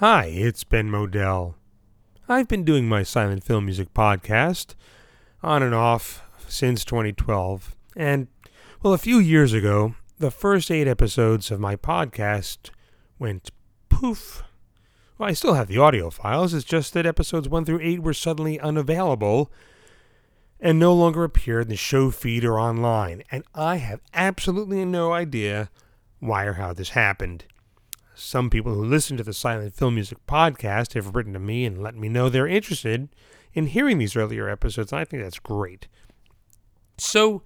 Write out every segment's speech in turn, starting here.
Hi, it's Ben Model. I've been doing my silent film music podcast on and off since 2012, and, well, a few years ago, the first eight episodes of my podcast went poof. Well, I still have the audio files, it's just that episodes 1 through 8 were suddenly unavailable and no longer appear in the show feed or online, and I have absolutely no idea why or how this happened. Some people who listen to the Silent Film Music podcast have written to me and let me know they're interested in hearing these earlier episodes, and I think that's great. So,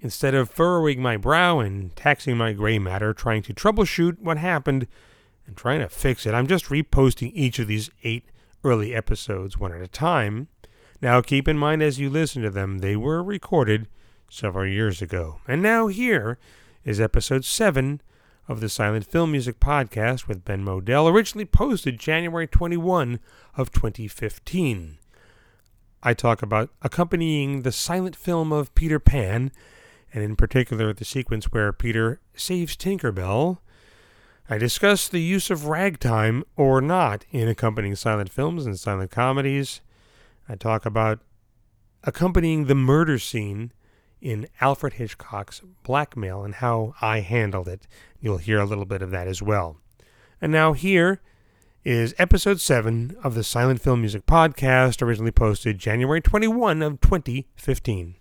instead of furrowing my brow and taxing my gray matter trying to troubleshoot what happened and trying to fix it, I'm just reposting each of these eight early episodes one at a time. Now, keep in mind as you listen to them, they were recorded several years ago. And now here is episode 7 of the Silent Film Music Podcast with Ben Model, originally posted January 21 of 2015. I talk about accompanying the silent film of Peter Pan, and in particular the sequence where Peter saves Tinkerbell. I discuss the use of ragtime or not in accompanying silent films and silent comedies. I talk about accompanying the murder scene in Alfred Hitchcock's Blackmail and how I handled it. You'll hear a little bit of that as well. And now here is episode 7 of the Silent Film Music Podcast, originally posted January 21 of 2015.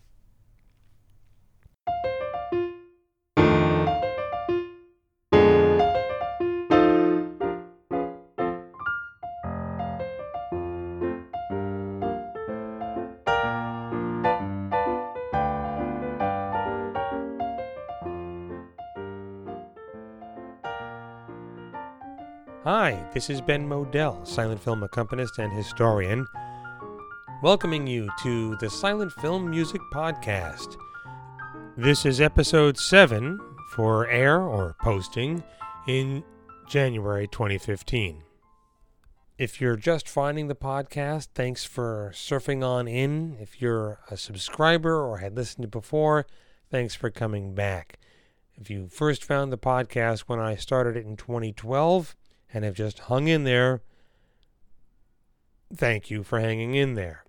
This is Ben Model, silent film accompanist and historian, welcoming you to the Silent Film Music Podcast. This is episode 7 for air or posting in January 2015. If you're just finding the podcast, thanks for surfing on in. If you're a subscriber or had listened before, thanks for coming back. If you first found the podcast when I started it in 2012, and have just hung in there. Thank you for hanging in there.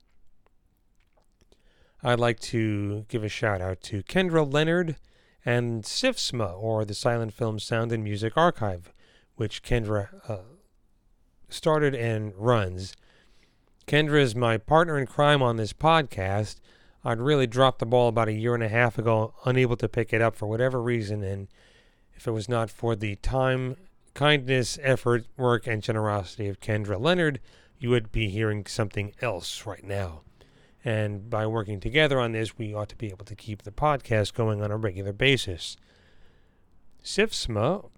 I'd like to give a shout out to Kendra Leonard and SIFSMA, or the Silent Film Sound and Music Archive, which Kendra uh, started and runs. Kendra is my partner in crime on this podcast. I'd really dropped the ball about a year and a half ago, unable to pick it up for whatever reason, and if it was not for the time kindness, effort, work, and generosity of Kendra Leonard, you would be hearing something else right now. And by working together on this, we ought to be able to keep the podcast going on a regular basis. SIFSMA,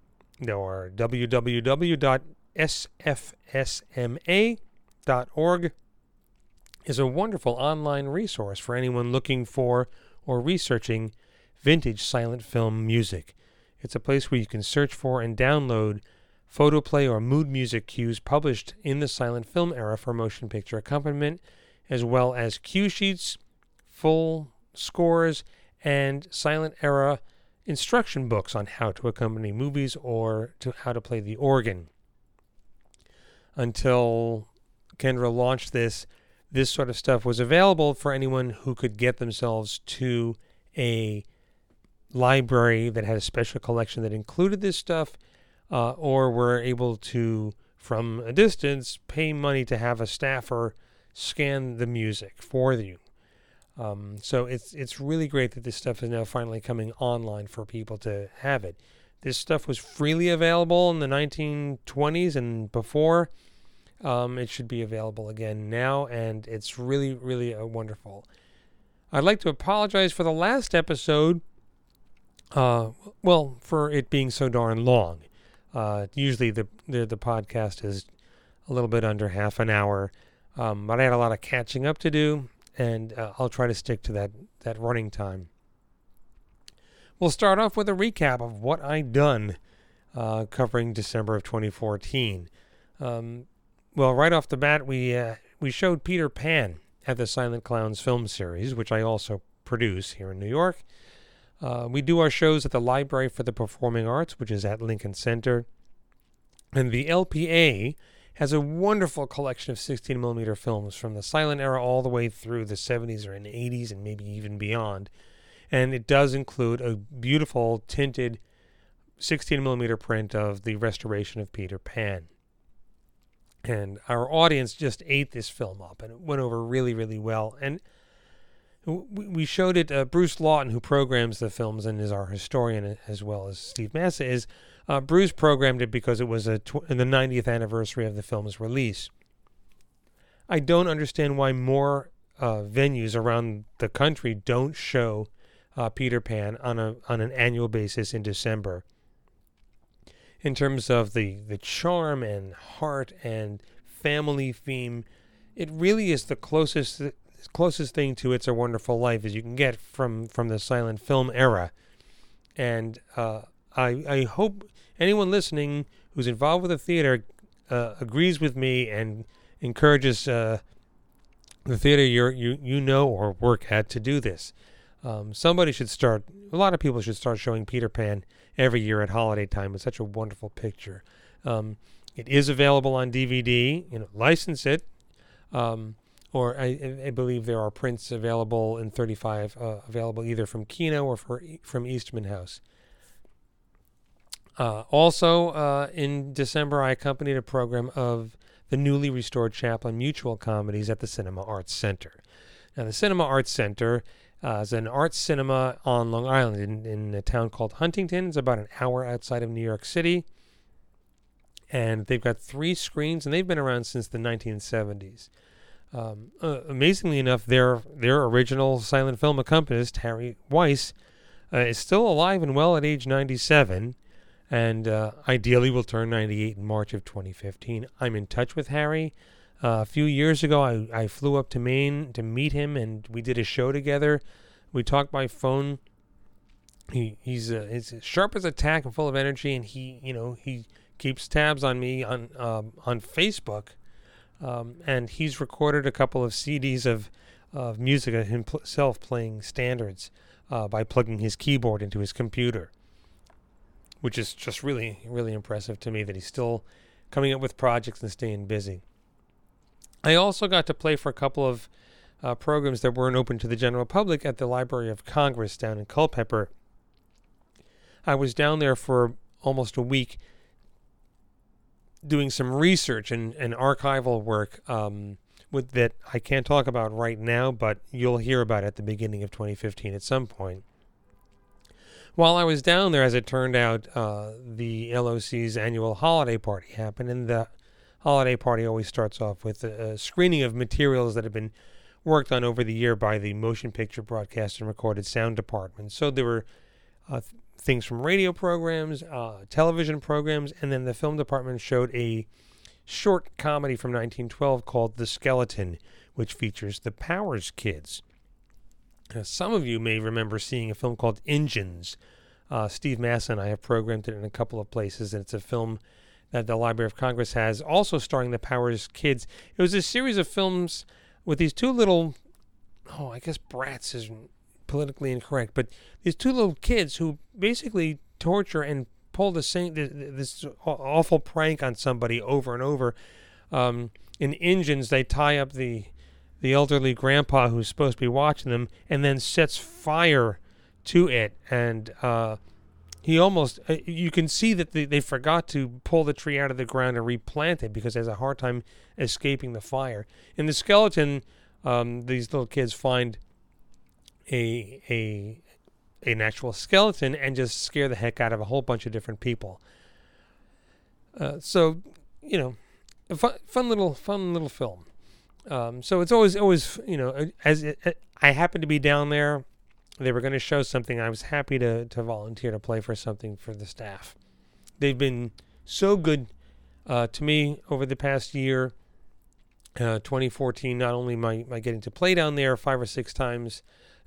or www.sfsma.org, is a wonderful online resource for anyone looking for or researching vintage silent film music. It's a place where you can search for and download photoplay or mood music cues published in the silent film era for motion picture accompaniment, as well as cue sheets, full scores, and silent era instruction books on how to accompany movies or to how to play the organ. Until Kendra launched this, this sort of stuff was available for anyone who could get themselves to a library that had a special collection that included this stuff, uh, or were able to, from a distance, pay money to have a staffer scan the music for you. Um, so it's it's really great that this stuff is now finally coming online for people to have it. This stuff was freely available in the 1920s and before. Um, it should be available again now, and it's really, really uh, wonderful. I'd like to apologize for the last episode uh, well, for it being so darn long. Uh, usually the, the, the podcast is a little bit under half an hour, um, but I had a lot of catching up to do, and uh, I'll try to stick to that that running time. We'll start off with a recap of what I've done uh, covering December of 2014. Um, well, right off the bat, we uh, we showed Peter Pan at the Silent Clowns film series, which I also produce here in New York. Uh, we do our shows at the Library for the Performing Arts, which is at Lincoln Center. And the LPA has a wonderful collection of 16 millimeter films from the silent era all the way through the 70s or in the 80s and maybe even beyond. And it does include a beautiful tinted 16 millimeter print of the restoration of Peter Pan. And our audience just ate this film up, and it went over really, really well. And we showed it. Uh, Bruce Lawton, who programs the films and is our historian as well as Steve Massa is, uh, Bruce programmed it because it was a tw- the 90th anniversary of the film's release. I don't understand why more uh, venues around the country don't show uh, Peter Pan on a on an annual basis in December. In terms of the the charm and heart and family theme, it really is the closest closest thing to "It's a Wonderful Life" as you can get from from the silent film era, and uh, I I hope anyone listening who's involved with the theater uh, agrees with me and encourages uh, the theater you you you know or work at to do this. Um, somebody should start. A lot of people should start showing Peter Pan every year at holiday time. It's such a wonderful picture. Um, it is available on DVD. You know, license it. Um, or I, I, believe there are prints available in 35, uh, available either from Kino or for, from Eastman House. Uh, also, uh, in December, I accompanied a program of the newly restored Chaplin Mutual comedies at the Cinema Arts Center. Now, the Cinema Arts Center uh, is an art cinema on Long Island in, in a town called Huntington. It's about an hour outside of New York City. And they've got three screens, and they've been around since the 1970s. Um, uh, amazingly enough, their their original silent film accompanist, Harry Weiss, uh, is still alive and well at age 97, and uh, ideally will turn 98 in March of 2015. I'm in touch with Harry. Uh, a few years ago, I, I flew up to Maine to meet him, and we did a show together. We talked by phone. He he's uh, he's sharp as a tack and full of energy, and he you know he keeps tabs on me on um, on Facebook um, and he's recorded a couple of CDs of, of music of himself playing standards uh, by plugging his keyboard into his computer, which is just really, really impressive to me that he's still coming up with projects and staying busy. I also got to play for a couple of uh, programs that weren't open to the general public at the Library of Congress down in Culpeper. I was down there for almost a week doing some research and, and archival work um, with that I can't talk about right now, but you'll hear about at the beginning of 2015 at some point. While I was down there, as it turned out, uh, the LOC's annual holiday party happened, and the holiday party always starts off with a, a screening of materials that have been worked on over the year by the motion picture broadcast and recorded sound department. So there were uh, things from radio programs, uh, television programs, and then the film department showed a short comedy from 1912 called The Skeleton, which features the Powers Kids. Now, some of you may remember seeing a film called Engines. Uh, Steve Massa and I have programmed it in a couple of places, and it's a film that the Library of Congress has, also starring the Powers Kids. It was a series of films with these two little, oh, I guess brats is politically incorrect, but these two little kids who basically torture and pull the same this awful prank on somebody over and over. Um, in engines, they tie up the the elderly grandpa who's supposed to be watching them, and then sets fire to it, and uh, he almost uh, you can see that they, they forgot to pull the tree out of the ground and replant it because it has a hard time escaping the fire. In the skeleton, um, these little kids find a a an actual skeleton and just scare the heck out of a whole bunch of different people. Uh, so, you know, a fun, fun little fun little film. Um, so it's always always you know as it, I happened to be down there, they were going to show something. I was happy to to volunteer to play for something for the staff. They've been so good uh, to me over the past year. Uh, 2014, not only my, my getting to play down there five or six times,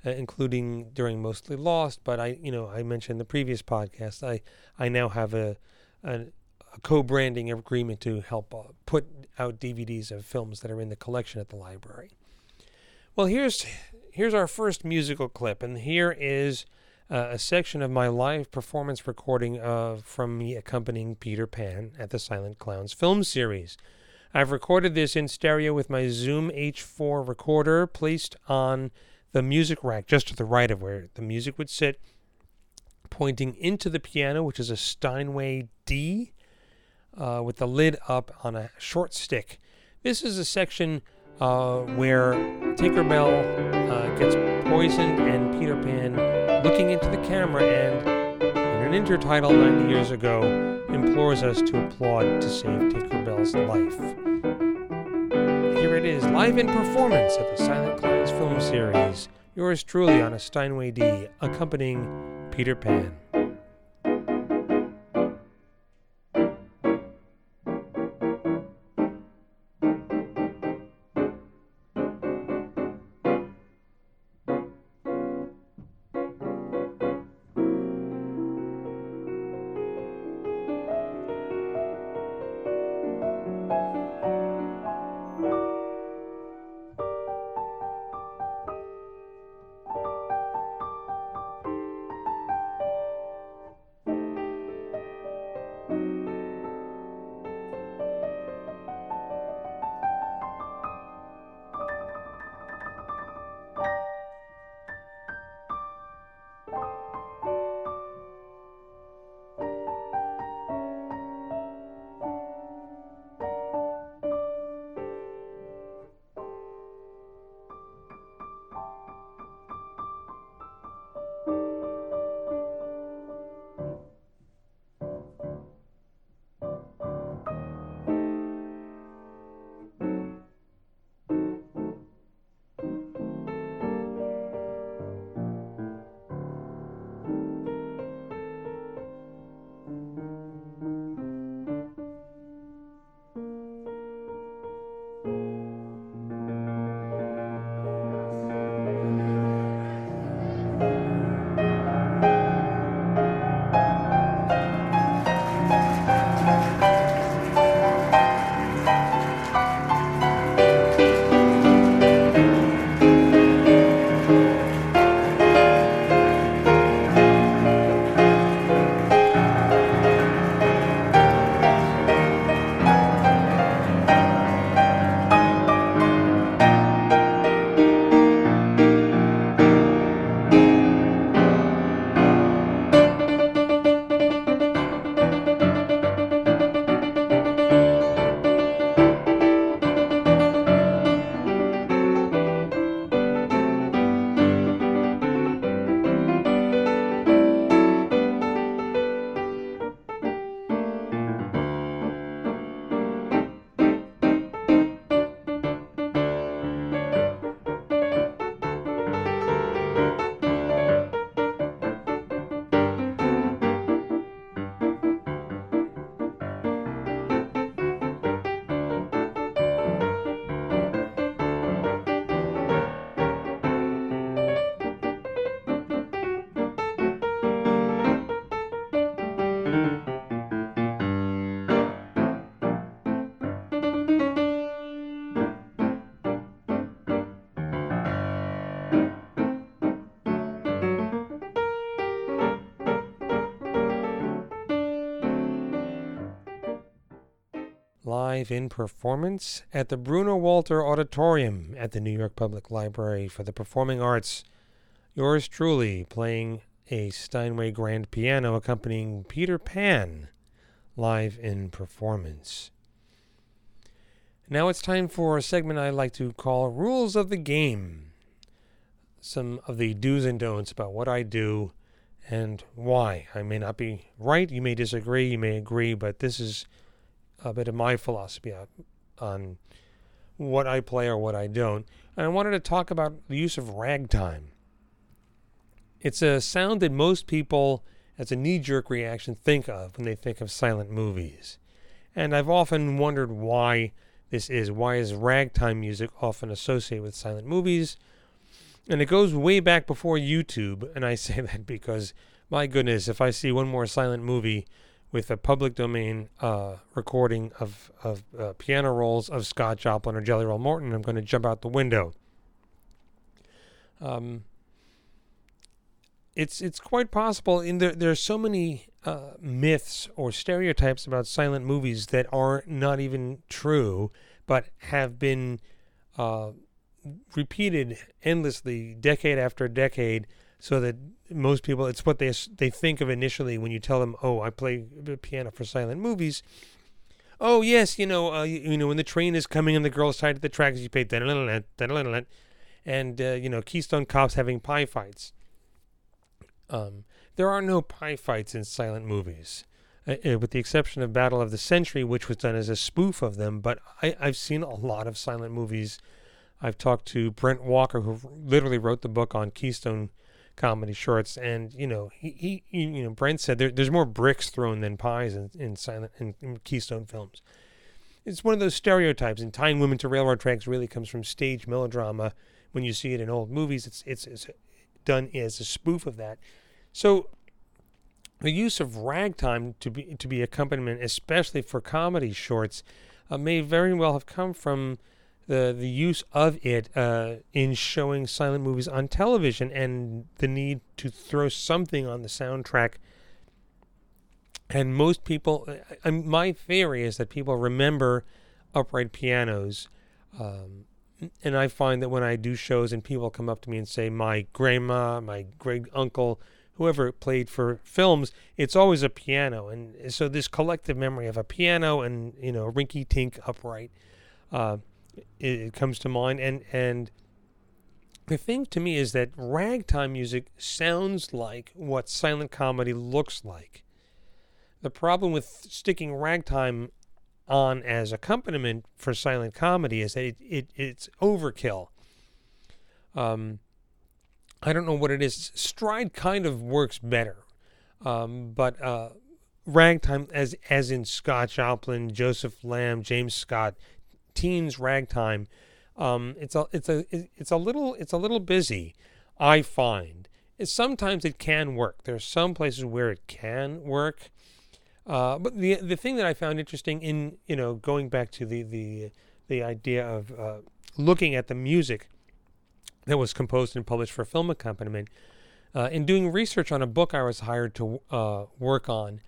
uh, including during Mostly Lost. But I, you know, I mentioned the previous podcast. I I now have a a, a co-branding agreement to help uh, put out DVDs of films that are in the collection at the library. Well, here's here's our first musical clip, and here is. Uh, a section of my live performance recording of from me accompanying Peter Pan at the Silent Clowns film series. I've recorded this in stereo with my Zoom H4 recorder placed on the music rack just to the right of where the music would sit, pointing into the piano, which is a Steinway D uh, with the lid up on a short stick. This is a section uh, where Tinkerbell uh, gets poisoned and Peter Pan, looking into the camera and in an intertitle 90 years ago, implores us to applaud to save Tinkerbell's life. Here it is, live in performance at the Silent Clowns film series. Yours truly on a Steinway D, accompanying Peter Pan. Live in performance at the Bruno Walter Auditorium at the New York Public Library for the Performing Arts. Yours truly playing a Steinway grand piano accompanying Peter Pan live in performance. Now it's time for a segment I like to call Rules of the Game. Some of the do's and don'ts about what I do and why. I may not be right, you may disagree, you may agree, but this is a bit of my philosophy on what I play or what I don't. And I wanted to talk about the use of ragtime. It's a sound that most people, as a knee jerk reaction, think of when they think of silent movies. And I've often wondered why this is. Why is ragtime music often associated with silent movies? And it goes way back before YouTube. And I say that because, my goodness, if I see one more silent movie, with a public domain uh, recording of, of uh, piano rolls of Scott Joplin or Jelly Roll Morton, I'm going to jump out the window. Um, it's it's quite possible. In there, there are so many uh, myths or stereotypes about silent movies that are not even true, but have been uh, repeated endlessly, decade after decade, so that most people it's what they they think of initially when you tell them, "Oh, I play piano for silent movies." Oh yes, you know, uh, you, know when the train is coming and the girl's tied to the tracks, you play and uh, you know Keystone Cops having pie fights. Um, there are no pie fights in silent movies, uh, uh, with the exception of Battle of the Century, which was done as a spoof of them. But I, I've seen a lot of silent movies. I've talked to Brent Walker, who literally wrote the book on Keystone comedy shorts, and you know he, he you know Brent said there, there's more bricks thrown than pies in, in silent in, in Keystone films. It's one of those stereotypes, and tying women to railroad tracks really comes from stage melodrama. When you see it in old movies, it's it's, it's done as a spoof of that. So the use of ragtime to be to be accompaniment, especially for comedy shorts, uh, may very well have come from the the use of it uh, in showing silent movies on television and the need to throw something on the soundtrack. And most people, uh, my theory is that people remember upright pianos. Um, and I find that when I do shows and people come up to me and say, my grandma, my great uncle, whoever played for films, it's always a piano. And so this collective memory of a piano and, you know, rinky tink upright. Uh, it comes to mind. And and the thing to me is that ragtime music sounds like what silent comedy looks like. The problem with sticking ragtime on as accompaniment for silent comedy is that it, it it's overkill. Um, I don't know what it is. Stride kind of works better, um, but uh, ragtime, as as in Scott Joplin, Joseph Lamb, James Scott, teens ragtime. Um, it's a it's a it's a little it's a little busy. I find it's, sometimes it can work. There's some places where it can work, uh, but the the thing that I found interesting in you know going back to the the the idea of uh, looking at the music that was composed and published for film accompaniment. Uh, in doing research on a book I was hired to uh, work on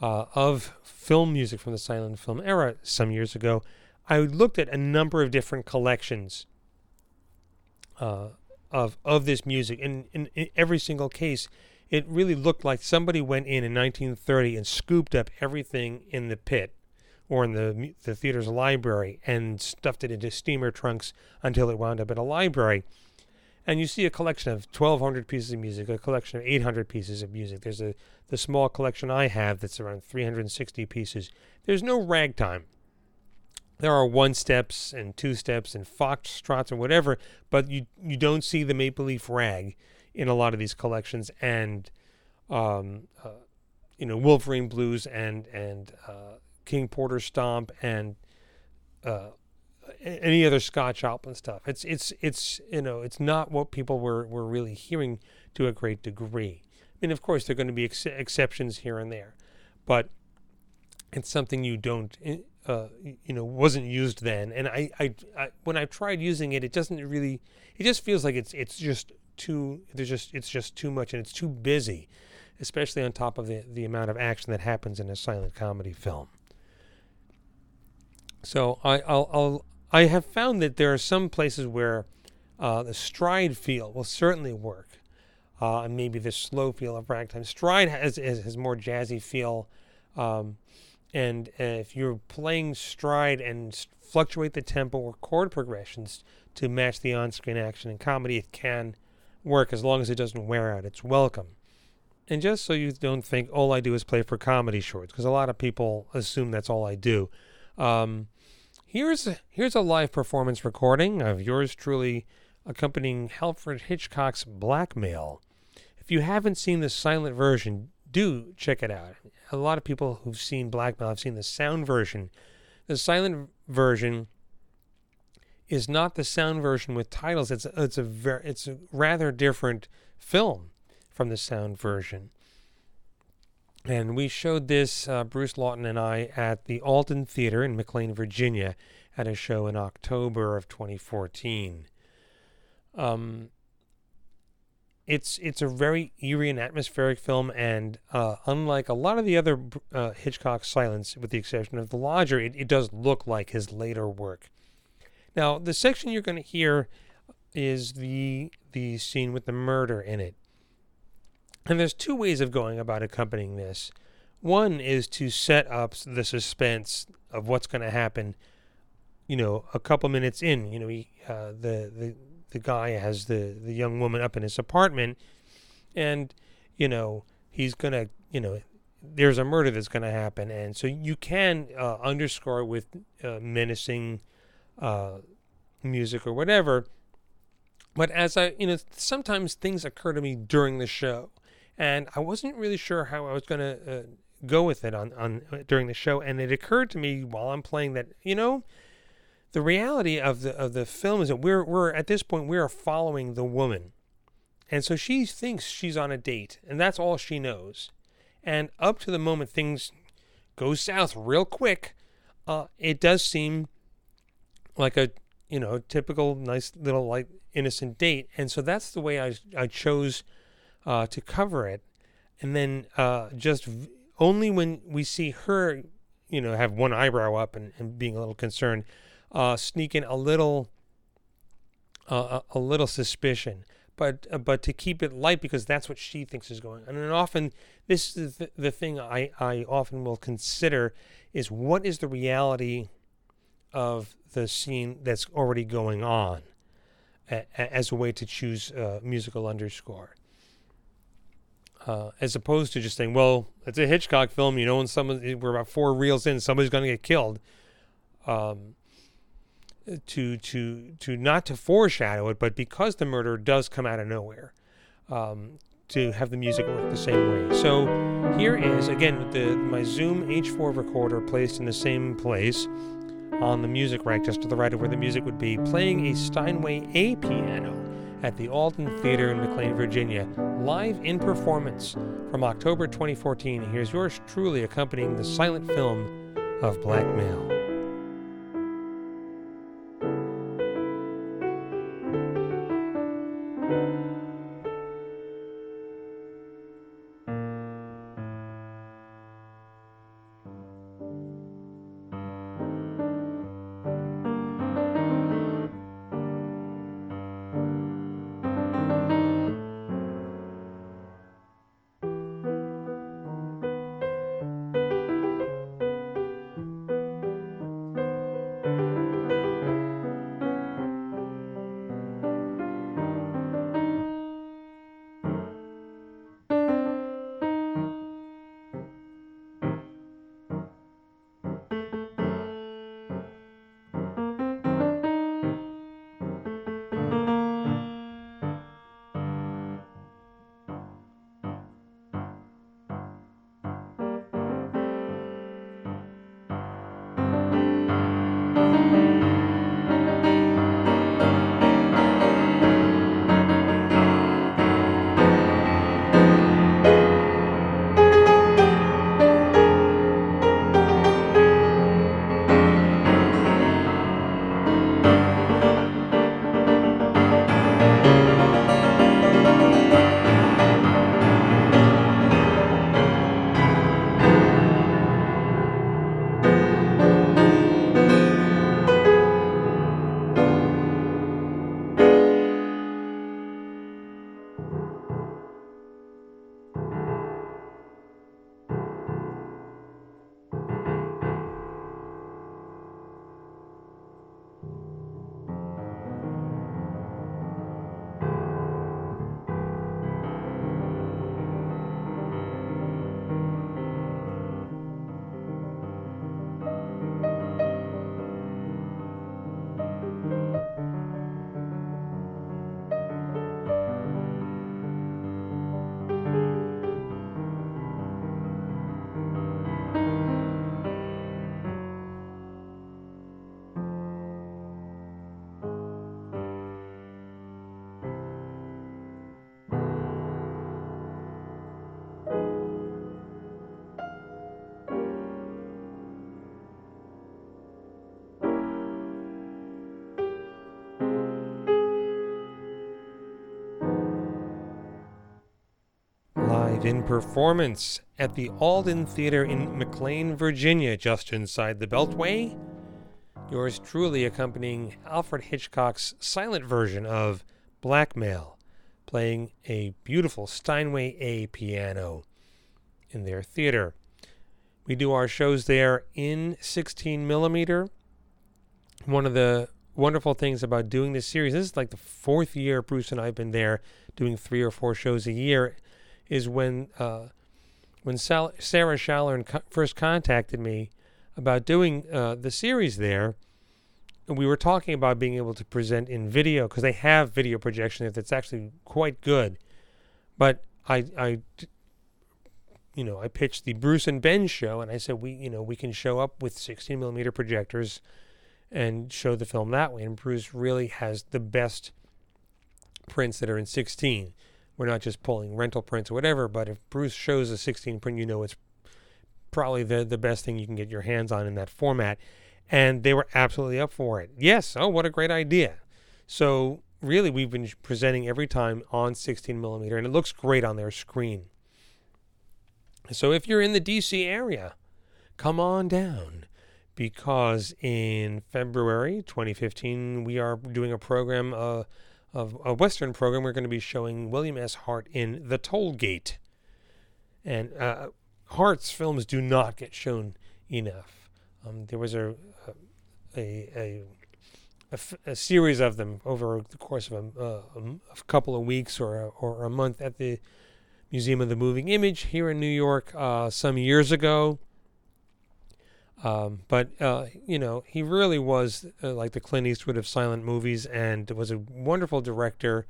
uh, of film music from the silent film era some years ago, I looked at a number of different collections uh, of of this music, and in, in every single case, it really looked like somebody went in in 1930 and scooped up everything in the pit or in the the theater's library and stuffed it into steamer trunks until it wound up at a library. And you see a collection of 1,200 pieces of music, a collection of 800 pieces of music. There's a the small collection I have that's around 360 pieces. There's no ragtime there are one steps and two steps and foxtrots and whatever, but you you don't see the maple leaf rag in a lot of these collections and um, uh, you know Wolverine blues and and uh, King Porter stomp and uh, any other Scott Joplin stuff. It's it's it's you know it's not what people were were really hearing to a great degree. I mean, of course, there are going to be ex- exceptions here and there, but it's something you don't uh, you know wasn't used then. And I, I, I when I've tried using it it doesn't really it just feels like it's it's just too there's just it's just too much and it's too busy especially on top of the, the amount of action that happens in a silent comedy film. So I I'll, I'll I have found that there are some places where uh, the stride feel will certainly work. Uh, and maybe the slow feel of ragtime. Stride has has, has more jazzy feel. Um, and uh, if you're playing stride and fluctuate the tempo or chord progressions to match the on-screen action in comedy, it can work as long as it doesn't wear out. It's welcome. And just so you don't think all I do is play for comedy shorts, because a lot of people assume that's all I do. Um, here's here's a live performance recording of yours truly accompanying Alfred Hitchcock's Blackmail. If you haven't seen the silent version, do check it out. A lot of people who've seen Blackmail have seen the sound version. The silent version is not the sound version with titles. It's it's a very it's a rather different film from the sound version. And we showed this, uh, Bruce Lawton and I, at the Alden Theater in McLean, Virginia, at a show in October of 2014. Um, it's it's a very eerie and atmospheric film, and uh, unlike a lot of the other uh, Hitchcock silence, with the exception of The Lodger, it, it does look like his later work. Now, the section you're going to hear is the the scene with the murder in it, and there's two ways of going about accompanying this. One is to set up the suspense of what's going to happen. You know, a couple minutes in, you know, he, uh, the the the guy has the the young woman up in his apartment, and you know he's gonna you know there's a murder that's gonna happen, and so you can uh, underscore with uh, menacing uh, music or whatever. But as I you know sometimes things occur to me during the show, and I wasn't really sure how I was gonna uh, go with it on on during the show, and it occurred to me while I'm playing that you know the reality of the of the film is that we're we're at this point we are following the woman, and so she thinks she's on a date, and that's all she knows. And up to the moment things go south real quick, uh, it does seem like a you know typical nice little like innocent date, and so that's the way I I chose uh, to cover it, and then uh, just v- only when we see her, you know, have one eyebrow up and, and being a little concerned uh, sneak in a little uh, a little suspicion, but uh, but to keep it light because that's what she thinks is going. on. And often this is the, the thing I I often will consider is what is the reality of the scene that's already going on a, a, as a way to choose a musical underscore. Uh, as opposed to just saying, well, it's a Hitchcock film, you know, and someone we're about four reels in, somebody's going to get killed. Um, to to to not to foreshadow it, but because the murder does come out of nowhere, um, to have the music work the same way. So here is again the my Zoom H4 recorder placed in the same place on the music rack just to the right of where the music would be, playing a Steinway A piano at the Alden Theater in McLean, Virginia, live in performance from October 2014. Here's yours truly accompanying the silent film of Blackmail. In performance at the Alden Theater in McLean, Virginia, just inside the Beltway. Yours truly accompanying Alfred Hitchcock's silent version of Blackmail, playing a beautiful Steinway A piano in their theater. We do our shows there in 16 millimeter. One of the wonderful things about doing this series, this is like the fourth year Bruce and I have been there doing three or four shows a year, is when uh, when Sal- Sarah Schaller co- first contacted me about doing uh, the series there. We were talking about being able to present in video because they have video projection that's actually quite good. But I, I, you know, I pitched the Bruce and Ben show, and I said we, you know, we can show up with 16 millimeter projectors and show the film that way. And Bruce really has the best prints that are in 16. We're not just pulling rental prints or whatever, but if Bruce shows a 16 print, you know it's probably the, the best thing you can get your hands on in that format. And they were absolutely up for it. Yes, oh, what a great idea. So, really, we've been presenting every time on 16 millimeter, and it looks great on their screen. So, if you're in the DC area, come on down because in February 2015 we are doing a program, uh, of a Western program. We're going to be showing William S. Hart in The Toll Gate, and uh, Hart's films do not get shown enough. Um, there was a a, a a, f- a series of them over the course of a, uh, a couple of weeks or a, or a month at the Museum of the Moving Image here in New York uh, some years ago. Um, but uh, you know, he really was uh, like the Clint Eastwood of silent movies, and was a wonderful director.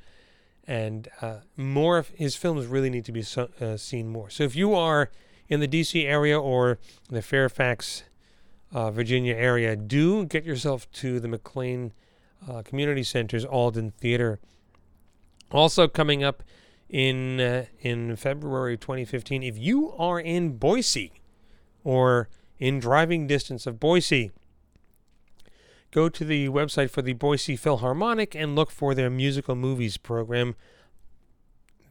And uh, more of his films really need to be so, uh, seen more. So if you are in the D.C. area or the Fairfax, uh, Virginia area, do get yourself to the McLean uh, Community Center's Alden Theater. Also coming up in in February 2015, if you are in Boise or in driving distance of Boise. Go to the website for the Boise Philharmonic and look for their musical movies program.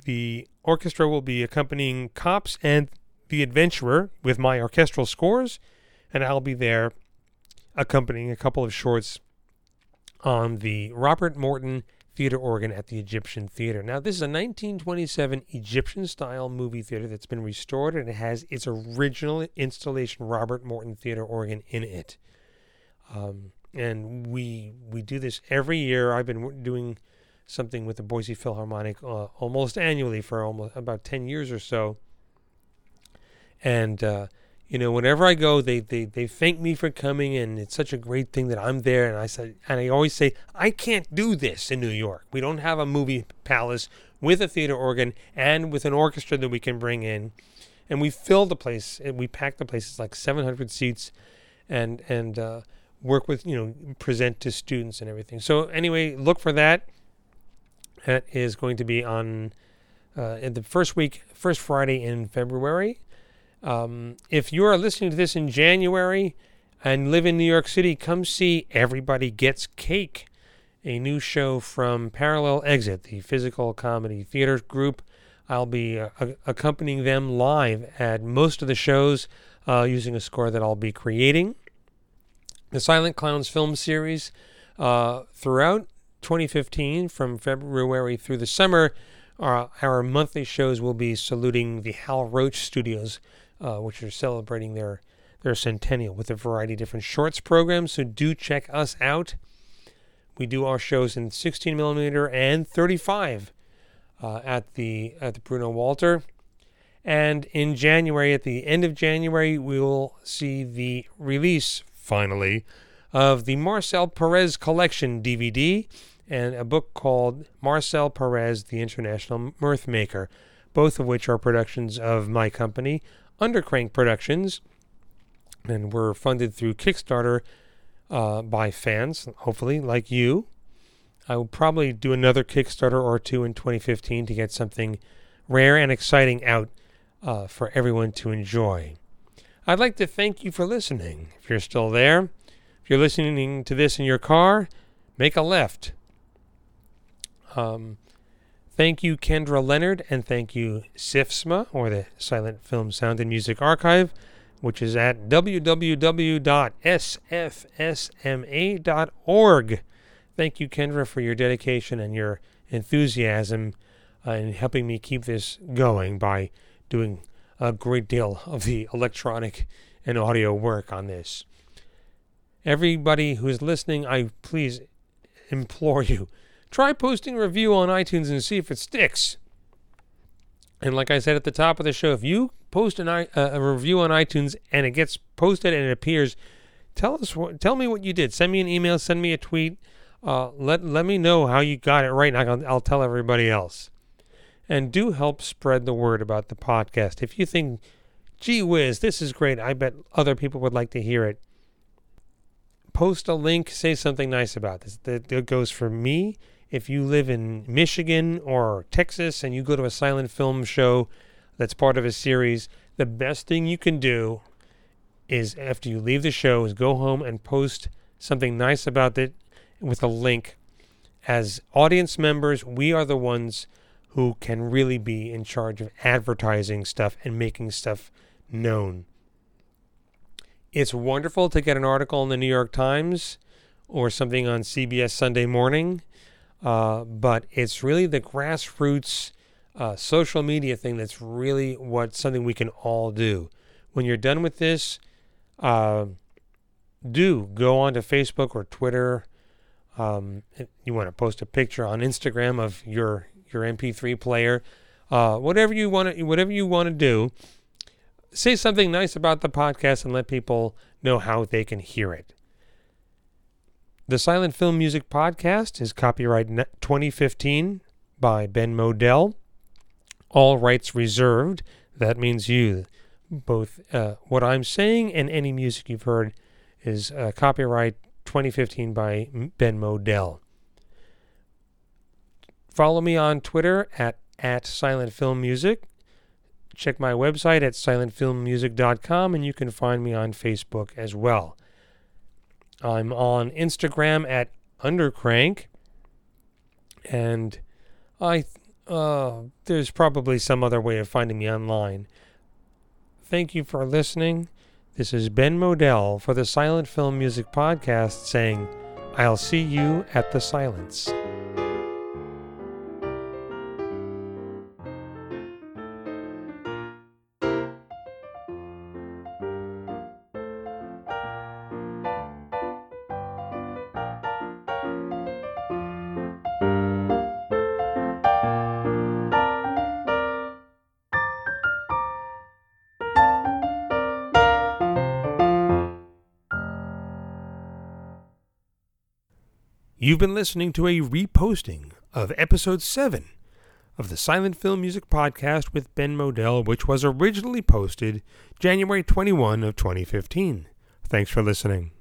The orchestra will be accompanying Cops and The Adventurer with my orchestral scores, and I'll be there accompanying a couple of shorts on the Robert Morton theater organ at the Egyptian Theater. Now, this is a 1927 Egyptian style movie theater that's been restored and it has its original installation Robert Morton theater organ in it. Um, and we we do this every year. I've been doing something with the Boise Philharmonic uh, almost annually for almost about 10 years or so. And uh, you know, whenever I go, they, they, they thank me for coming, and it's such a great thing that I'm there. And I said, and I always say, I can't do this in New York. We don't have a movie palace with a theater organ and with an orchestra that we can bring in. And we fill the place. And We pack the place. It's like 700 seats, and and uh, work with you know present to students and everything. So anyway, look for that. That is going to be on uh, the first week, first Friday in February. Um, if you are listening to this in January and live in New York City, come see Everybody Gets Cake, a new show from Parallel Exit, the physical comedy theater group. I'll be uh, accompanying them live at most of the shows uh, using a score that I'll be creating. The Silent Clowns film series uh, throughout 2015, from February through the summer, uh, our monthly shows will be saluting the Hal Roach Studios uh, which are celebrating their their centennial with a variety of different shorts programs. So do check us out. We do our shows in 16 millimeter and 35 uh, at the at the Bruno Walter. And in January, at the end of January, we will see the release finally of the Marcel Perez Collection DVD and a book called Marcel Perez, the International Mirth Maker, both of which are productions of my company, Undercrank Productions, and we're funded through Kickstarter uh, by fans, hopefully, like you. I will probably do another Kickstarter or two in 2015 to get something rare and exciting out uh, for everyone to enjoy. I'd like to thank you for listening. If you're still there, if you're listening to this in your car, make a left. Um, Thank you, Kendra Leonard, and thank you, SIFSMA, or the Silent Film Sound and Music Archive, which is at www.sfsma.org. Thank you, Kendra, for your dedication and your enthusiasm uh, in helping me keep this going by doing a great deal of the electronic and audio work on this. Everybody who's listening, I please implore you try posting a review on iTunes and see if it sticks. And like I said at the top of the show, if you post an, uh, a review on iTunes and it gets posted and it appears, tell us, tell me what you did. Send me an email, send me a tweet. Uh, let let me know how you got it right, and I'll, I'll tell everybody else. And do help spread the word about the podcast. If you think, gee whiz, this is great, I bet other people would like to hear it. Post a link, say something nice about this. That goes for me if you live in Michigan or Texas and you go to a silent film show that's part of a series, the best thing you can do is after you leave the show is go home and post something nice about it with a link. As audience members, we are the ones who can really be in charge of advertising stuff and making stuff known. It's wonderful to get an article in the New York Times or something on CBS Sunday morning uh, but it's really the grassroots uh, social media thing that's really what something we can all do. When you're done with this, uh, do go on to Facebook or Twitter. Um, you want to post a picture on Instagram of your your MP3 player, uh, whatever you want to whatever you want to do. Say something nice about the podcast and let people know how they can hear it. The Silent Film Music Podcast is copyright 2015 by Ben Model. All rights reserved. That means you. Both uh, what I'm saying and any music you've heard is uh, copyright 2015 by Ben Model. Follow me on Twitter at, at Silent Film Music. Check my website at silentfilmmusic.com and you can find me on Facebook as well. I'm on Instagram at Undercrank, and I uh, there's probably some other way of finding me online. Thank you for listening. This is Ben Model for the Silent Film Music Podcast saying, I'll see you at the silents. You've been listening to a reposting of episode 7 of the Silent Film Music Podcast with Ben Model, which was originally posted January 21 of 2015. Thanks for listening.